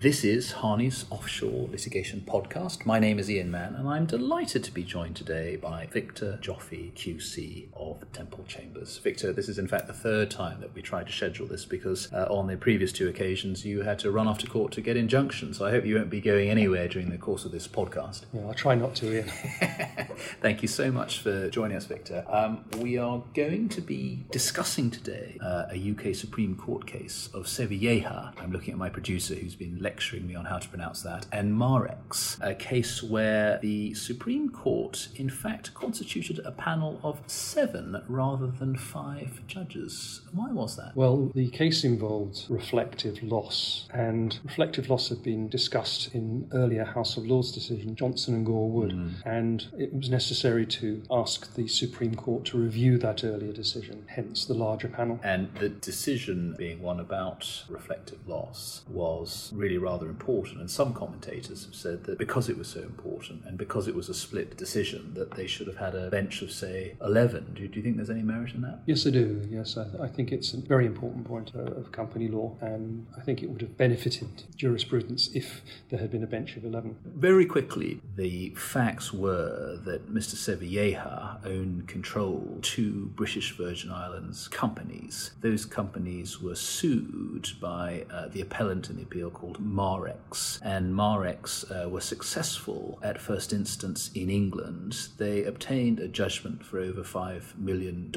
This is Harneys Offshore Litigation Podcast. My name is Ian Mann, and I'm delighted to be joined today by Victor Joffe, QC of Temple Chambers. Victor, this is in fact the third time that we tried to schedule this because uh, on the previous two occasions you had to run off to court to get injunctions. So I hope you won't be going anywhere during the course of this podcast. Yeah, I'll try not to, Ian. Thank you so much for joining us, Victor. Um, we are going to be discussing today uh, a UK Supreme Court case of Sevilleja. I'm looking at my producer who's been lecturing me on how to pronounce that, and Marex, a case where the Supreme Court, in fact, constituted a panel of seven rather than five judges. Why was that? Well, the case involved reflective loss, and reflective loss had been discussed in earlier House of Lords decision, Johnson and Gore Wood, mm. and it was necessary to ask the Supreme Court to review that earlier decision, hence the larger panel. And the decision being one about reflective loss was really rather important. And some commentators have said that because it was so important and because it was a split decision, that they should have had a bench of, say, 11. Do, do you think there's any merit in that? Yes, I do. Yes, I, th- I think it's a very important point uh, of company law, and I think it would have benefited jurisprudence if there had been a bench of 11. Very quickly, the facts were that Mr. Sevilleja owned control two British Virgin Islands companies. Those companies were sued by uh, the appellant in the appeal called Marex, and Marex uh, were successful at first instance in England. They obtained a judgment for over $5 million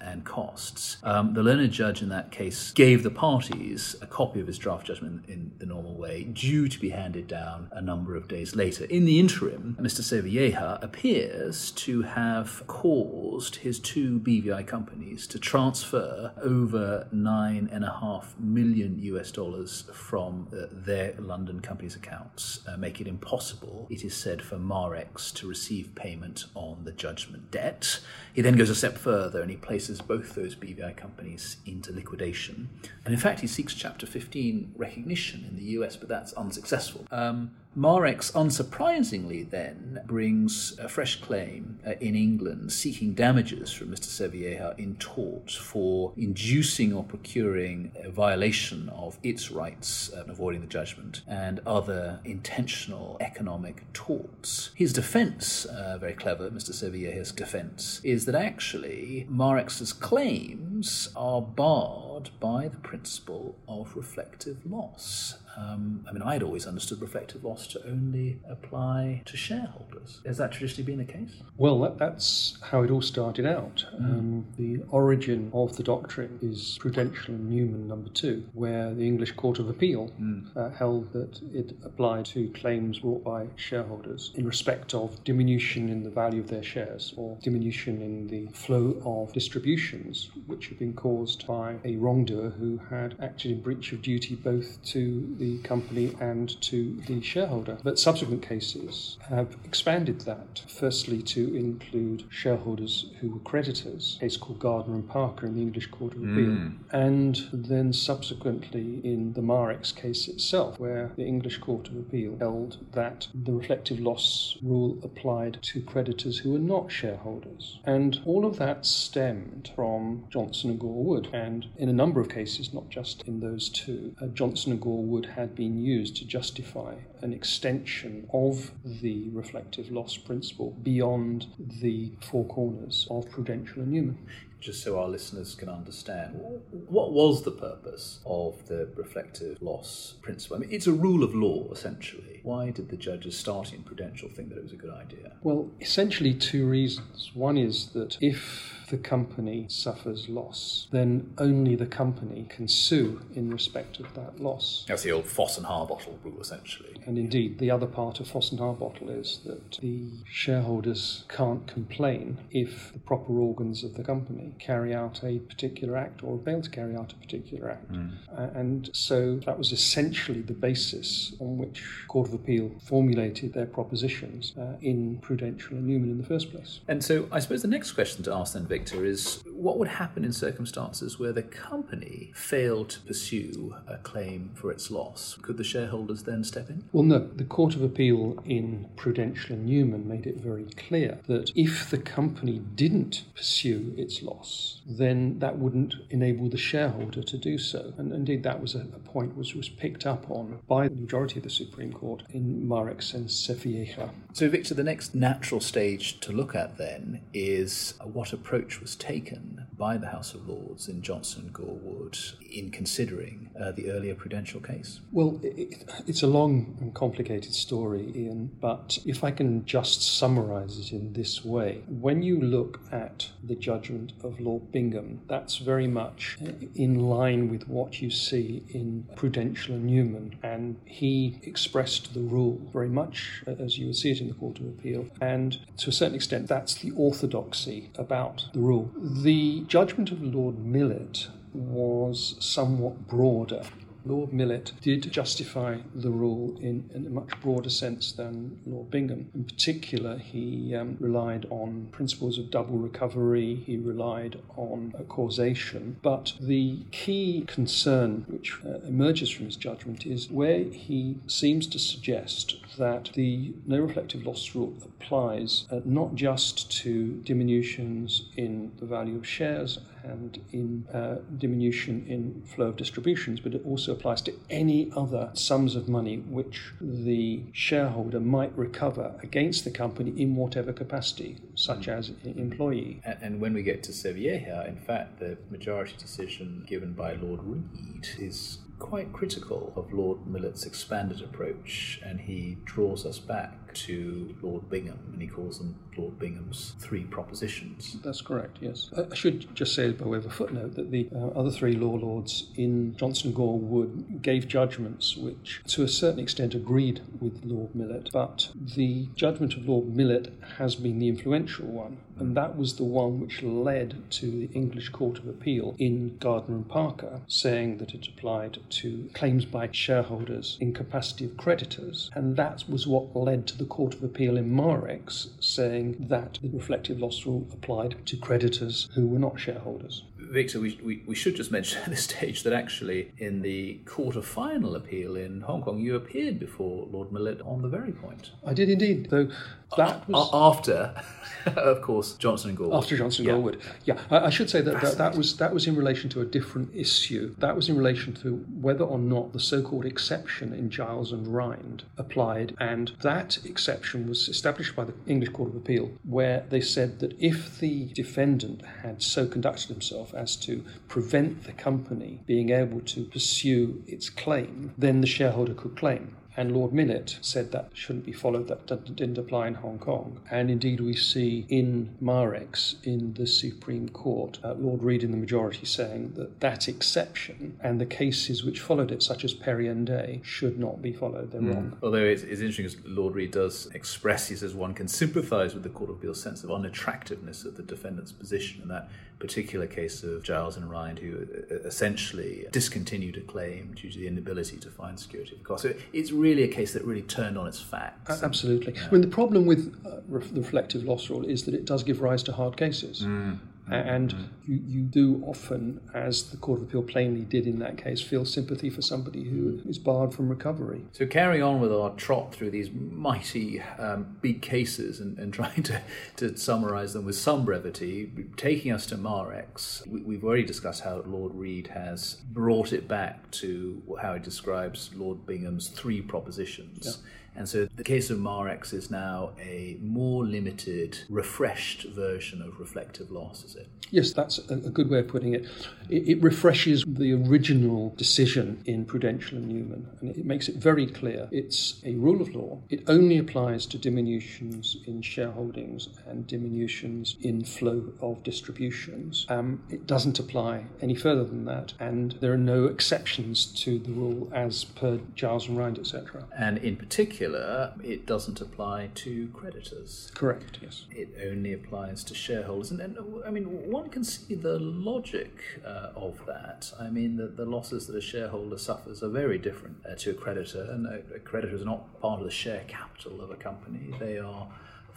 and costs. Um, the learned judge in that case gave the parties a copy of his draft judgment in the normal way, due to be handed down a number of days later. In the interim, Mr. Sevilleja appears to have caused his two BVI companies to transfer over nine and a half million US dollars from uh, their London company's accounts, uh, make it impossible, it is said, for Marex to receive payment on the judgment debt. He then goes a step further and he places both those BVI companies into liquidation. And in fact, he seeks Chapter 15 recognition in the US, but that's unsuccessful. Um, Marex, unsurprisingly, then brings a fresh claim uh, in England seeking damages from Mr. Sevilleja in tort for inducing or procuring a violation of its rights, uh, avoiding the judgment, and other intentional economic torts. His defense, uh, very clever, Mr. Sevilleja's defense, is that actually Marex's claims are barred by the principle of reflective loss. Um, I mean, I'd always understood reflective loss to only apply to shareholders. Has that traditionally been the case? Well, that, that's how it all started out. Mm. Um, the origin of the doctrine is Prudential and Newman number two, where the English Court of Appeal mm. uh, held that it applied to claims brought by shareholders in respect of diminution in the value of their shares or diminution in the flow of distributions which had been caused by a wrongdoer who had acted in breach of duty both to the company and to the shareholder. But subsequent cases have expanded that, firstly to include shareholders who were creditors, a case called Gardner and Parker in the English Court of Appeal, mm. and then subsequently in the Marex case itself, where the English Court of Appeal held that the reflective loss rule applied to creditors who were not shareholders. And all of that stemmed from Johnson and Gore Wood, and in a number of cases, not just in those two, uh, Johnson and Gore Wood had been used to justify an extension of the reflective loss principle beyond the four corners of Prudential and Newman just so our listeners can understand, what was the purpose of the reflective loss principle? I mean, it's a rule of law, essentially. Why did the judges starting Prudential think that it was a good idea? Well, essentially, two reasons. One is that if the company suffers loss, then only the company can sue in respect of that loss. That's the old Foss and Harbottle rule, essentially. And indeed, the other part of Foss and Harbottle is that the shareholders can't complain if the proper organs of the company carry out a particular act or fail to carry out a particular act. Mm. Uh, and so that was essentially the basis on which Court of Appeal formulated their propositions uh, in Prudential and Newman in the first place. And so I suppose the next question to ask then, Victor, is what would happen in circumstances where the company failed to pursue a claim for its loss? Could the shareholders then step in? Well, no. The Court of Appeal in Prudential and Newman made it very clear that if the company didn't pursue its loss, then that wouldn't enable the shareholder to do so. And indeed, that was a, a point which was picked up on by the majority of the Supreme Court in Marex and Sevilleja. So, Victor, the next natural stage to look at then is what approach was taken by the House of Lords in Johnson Gore Wood in considering uh, the earlier Prudential case? Well, it, it's a long and complicated story, Ian, but if I can just summarize it in this way, when you look at the judgment of Lord Bingham, that's very much in line with what you see in Prudential and Newman, and he expressed the rule very much as you would see it in the Court of Appeal, and to a certain extent, that's the orthodoxy about the rule. The judgment of Lord Millett was somewhat broader. Lord Millett did justify the rule in, in, a much broader sense than Lord Bingham. In particular, he um, relied on principles of double recovery, he relied on causation. But the key concern which uh, emerges from his judgment is where he seems to suggest that the no reflective loss rule applies uh, not just to diminutions in the value of shares and in uh, diminution in flow of distributions, but it also applies to any other sums of money which the shareholder might recover against the company in whatever capacity, such mm. as employee. And, and, when we get to Sevilleja, in fact, the majority decision given by Lord Reed is quite critical of Lord Millett's expanded approach, and he draws us back to Lord Bingham, and he calls them Lord Bingham's three propositions. That's correct, yes. I should just say, by way of a footnote, that the uh, other three law lords in Johnson Gore Wood gave judgments which, to a certain extent, agreed with Lord Millett, but the judgment of Lord Millett has been the influential one, and that was the one which led to the English Court of Appeal in Gardner and Parker saying that it applied to claims by shareholders in capacity of creditors, and that was what led to the Court of Appeal in Marex saying that the reflective loss rule applied to creditors who were not shareholders. Victor, we, we, we, should just mention at this stage that actually in the Court of Final Appeal in Hong Kong, you appeared before Lord Millett on the very point. I did indeed, though that was after, of course, Johnson and Gore. After Johnson and yeah. Yeah. I, I, should say that, that that was that was in relation to a different issue. That was in relation to whether or not the so-called exception in Giles and Rhind applied, and that exception was established by the English Court of Appeal, where they said that if the defendant had so conducted himself as to prevent the company being able to pursue its claim, then the shareholder could claim. And Lord Millett said that shouldn't be followed, that didn't apply in Hong Kong. And indeed, we see in Marex, in the Supreme Court, uh, Lord Reed in the majority saying that that exception and the cases which followed it, such as Perry and Day, should not be followed. They're mm. wrong. Although it's, it's interesting, as Lord Reed does express, he says one can sympathise with the Court of Appeal's sense of unattractiveness of the defendant's position, in that particular case of Giles and Rhind, who uh, essentially discontinued a claim due to the inability to find security of cost. So it's really a case that really turned on its facts. Absolutely. Yeah. I mean, the problem with uh, the reflective loss rule is that it does give rise to hard cases. Mm. And mm-hmm. you, you do often, as the Court of Appeal plainly did in that case, feel sympathy for somebody who is barred from recovery. So, carry on with our trot through these mighty um, big cases and, and trying to, to summarize them with some brevity, taking us to Marex, we, have already discussed how Lord Reed has brought it back to how he describes Lord Bingham's three propositions. Yeah and so the case of Marex is now a more limited, refreshed version of reflective loss, is it? Yes, that's a, good way of putting it. it. It refreshes the original decision in Prudential and Newman, and it makes it very clear it's a rule of law. It only applies to diminutions in shareholdings and diminutions in flow of distributions. Um, it doesn't apply any further than that, and there are no exceptions to the rule as per Giles and Rhind, etc. And in particular, particular, it doesn't apply to creditors. Correct, yes. It only applies to shareholders. And, and I mean, one can see the logic uh, of that. I mean, the, the losses that a shareholder suffers are very different uh, to a creditor, and a, a creditor is not part of the share capital of a company. They are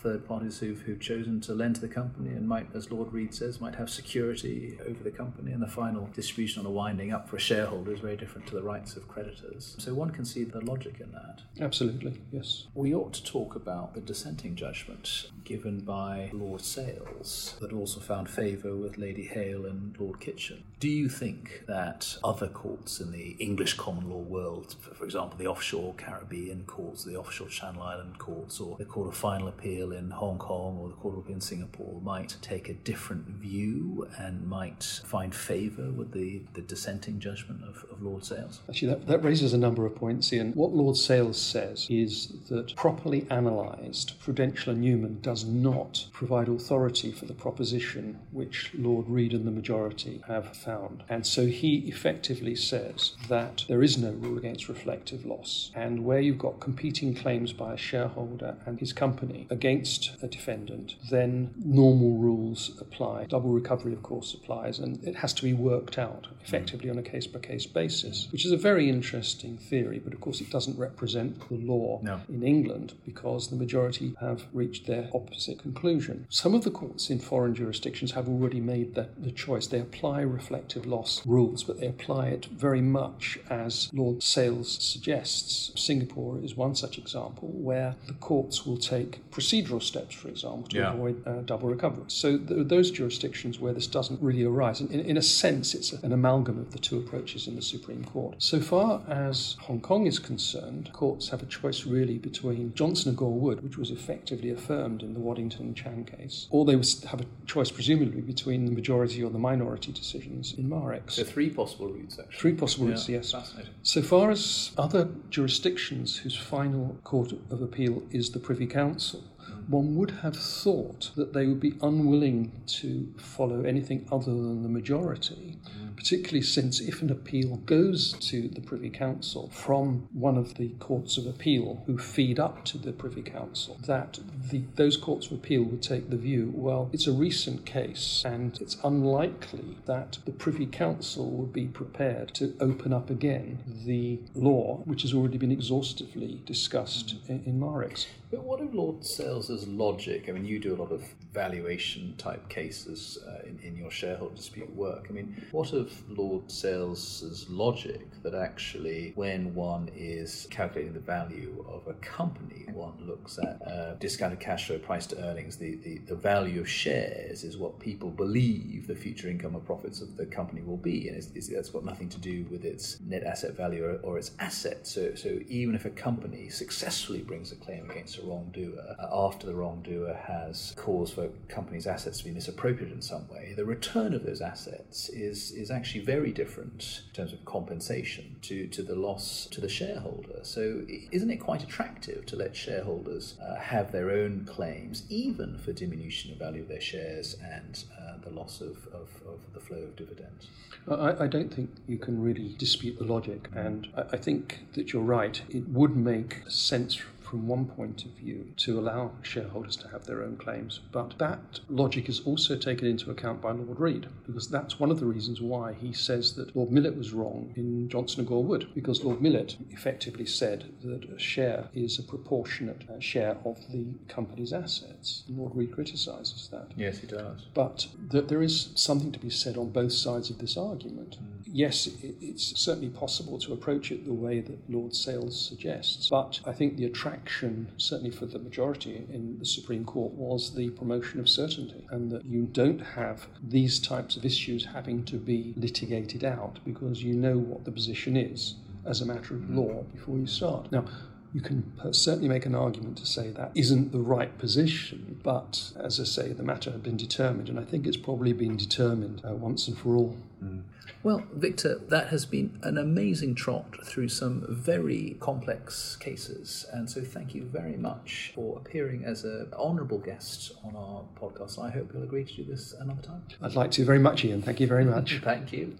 third parties who've, who've chosen to lend to the company and might, as Lord Reed says, might have security over the company. And the final distribution on a winding up for a shareholder is very different to the rights of creditors. So one can see the logic in that. Absolutely, yes. We ought to talk about the dissenting judgment given by Lord Sales that also found favour with Lady Hale and Lord Kitchin. Do you think that other courts in the English common law world, for example, the offshore Caribbean courts, the offshore Channel Island courts, or the Court of Final Appeal in Hong Kong or the Court of Appeal in Singapore, might take a different view and might find favour with the, the dissenting judgment of, of Lord Sales? Actually, that, that raises a number of points, Ian. What Lord Sales says is that properly analysed, Prudential and Newman does not provide authority for the proposition which Lord Reed and the majority have found. And so he effectively says that there is no rule against reflective loss. And where you've got competing claims by a shareholder and his company against a defendant, then normal rules apply. Double recovery, of course, applies, and it has to be worked out effectively on a case by case basis, which is a very interesting theory, but of course it doesn't represent the law no. in England because the majority have reached their opposite conclusion. Some of the courts in foreign jurisdictions have already made the, the choice. They apply reflective loss rules, but they apply it very much as Lord Sales suggests. Singapore is one such example where the courts will take procedural steps, for example, to Yeah. avoid uh, double recovery. So th- those jurisdictions where this doesn't really arise, in, in a sense, it's an amalgam of the two approaches in the Supreme Court. So far as Hong Kong is concerned, courts have a choice really between Johnson and Gore Wood, which was effectively affirmed in the Waddington and Chan case, or they have a choice presumably between the majority or the minority decisions in Marex. So three possible routes, actually. Three possible routes, Yeah, yes. Fascinating. So far as other jurisdictions whose final court of appeal is the Privy Council, one would have thought that they would be unwilling to follow anything other than the majority, particularly since if an appeal goes to the Privy Council from one of the courts of appeal who feed up to the Privy Council, that the, those courts of appeal would take the view, well, it's a recent case and it's unlikely that the Privy Council would be prepared to open up again the law which has already been exhaustively discussed in, in. But what of Lord Sales's logic? I mean, you do a lot of valuation type cases uh, in, in your shareholder dispute work. I mean, what of Lord Sales's logic that actually, when one is calculating the value of a company, one looks at uh, discounted cash flow, price to earnings, the, the, the value of shares is what people believe the future income or profits of the company will be, and it's, it's, that's got nothing to do with its net asset value or, or its assets. So, so even if a company successfully brings a claim against a wrongdoer uh, after the wrongdoer has caused for a company's assets to be misappropriated in some way, the return of those assets is is actually very different in terms of compensation to, to the loss to the shareholder. So isn't it quite attractive to let shareholders uh, have their own claims, even for diminution of value of their shares and uh, the loss of, of, of the flow of dividends? I, I don't think you can really dispute the logic, and I, I think that you're right. It would make sense from one point of view to allow shareholders to have their own claims, but that logic is also taken into account by Lord Reed, because that's one of the reasons why he says that Lord Millett was wrong in Johnson and Gore Wood, because Lord Millett effectively said that a share is a proportionate uh, share of the company's assets. Lord Reed criticises that. Yes, he does. But th- there is something to be said on both sides of this argument. Yes, it's certainly possible to approach it the way that Lord Sales suggests, but I think the attraction, certainly for the majority in the Supreme Court, was the promotion of certainty, and that you don't have these types of issues having to be litigated out because you know what the position is as a matter of law before you start. Now, you can certainly make an argument to say that isn't the right position, but as I say, the matter had been determined, and I think it's probably been determined uh, once and for all. Well, Victor, that has been an amazing trot through some very complex cases. And so thank you very much for appearing as an honourable guest on our podcast. I hope you'll agree to do this another time. I'd like to very much, Ian. Thank you very much. Thank you.